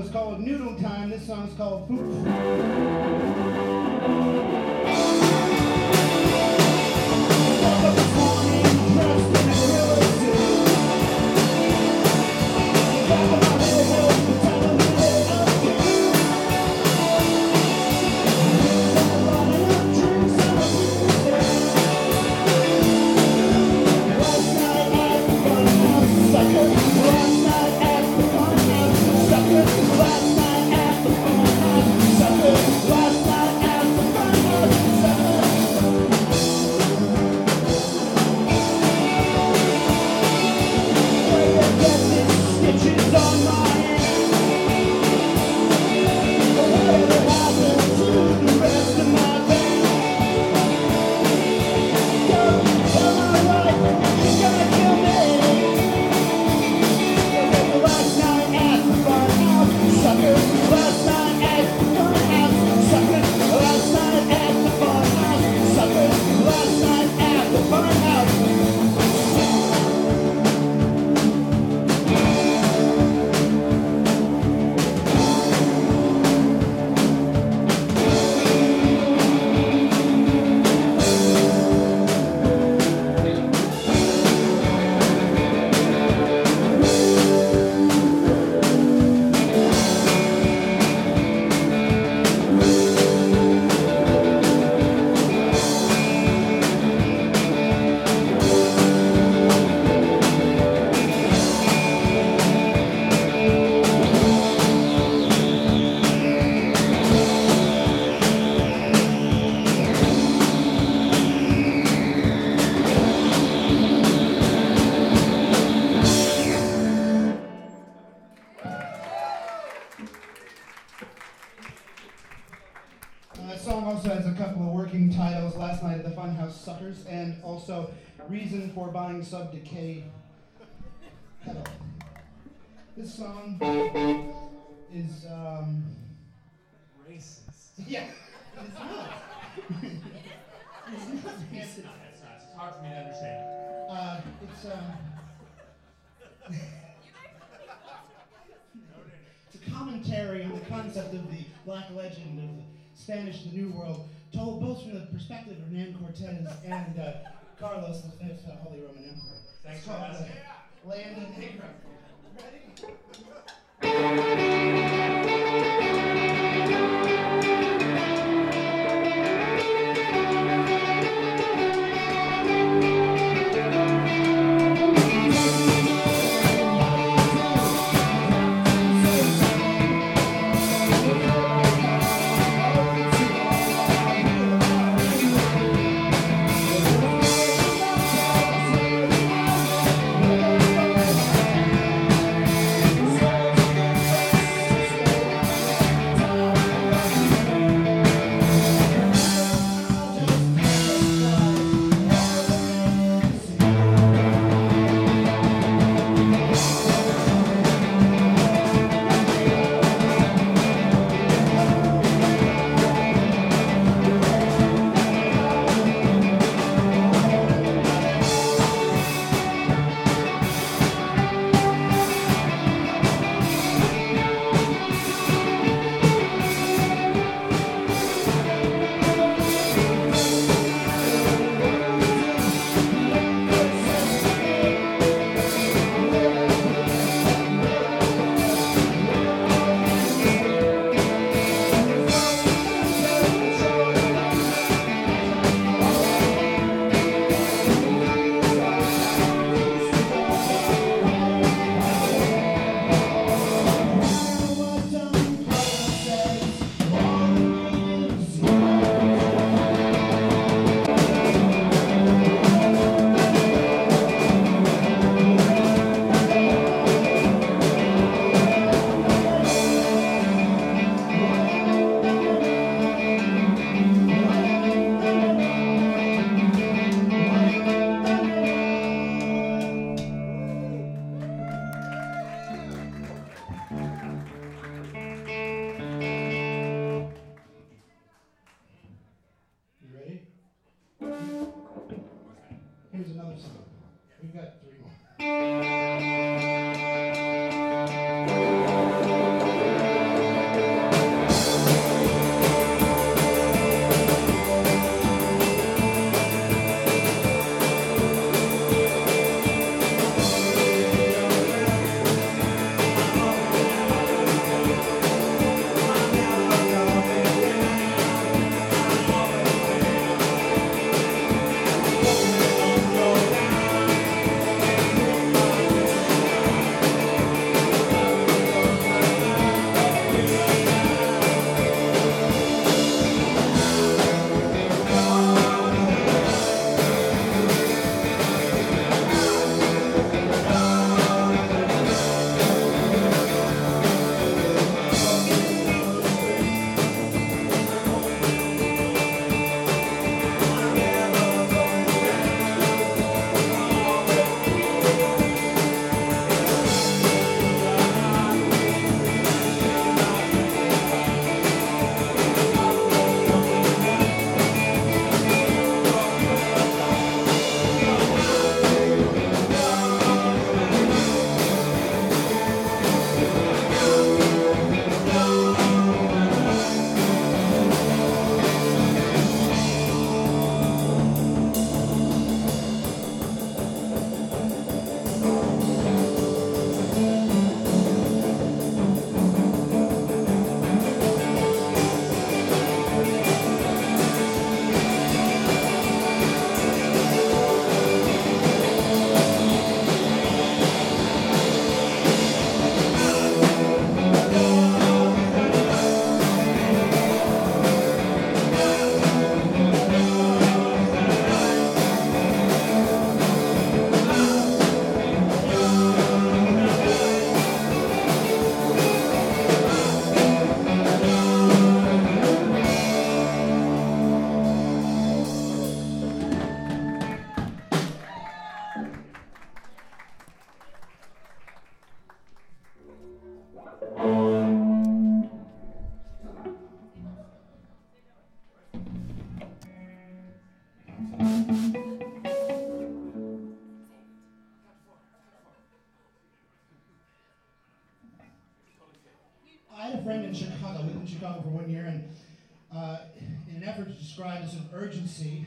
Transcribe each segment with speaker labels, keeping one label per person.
Speaker 1: song called Noodle Time. This song is called Poof. Night at the Funhouse Suckers and also Reason for Buying Sub Decay Pedal. This song is, um,
Speaker 2: Racist.
Speaker 1: yeah, it's not. it's not
Speaker 2: It's
Speaker 1: racist.
Speaker 2: not, it's not. It's hard for me to understand.
Speaker 1: Uh, it's, um, it's a commentary on the concept of the black legend of the Spanish the New World, told both from the perspective of Hernán Cortez and uh, Carlos V, uh, Holy Roman Emperor.
Speaker 2: Thanks for asking.
Speaker 1: Land and Bankrupt. Ready?
Speaker 3: you got
Speaker 1: Chicago for one year, and uh, in an effort to describe the sort of urgency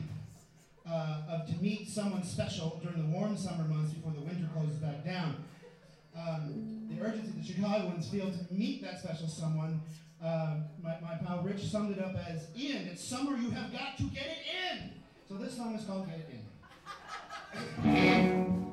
Speaker 1: uh, of to meet someone special during the warm summer months before the winter closes back down. Um, the urgency that Chicagoans feel to meet that special someone, uh, my, my pal Rich summed it up as in. it's summer, you have got to get it in. So this song is called Get It In.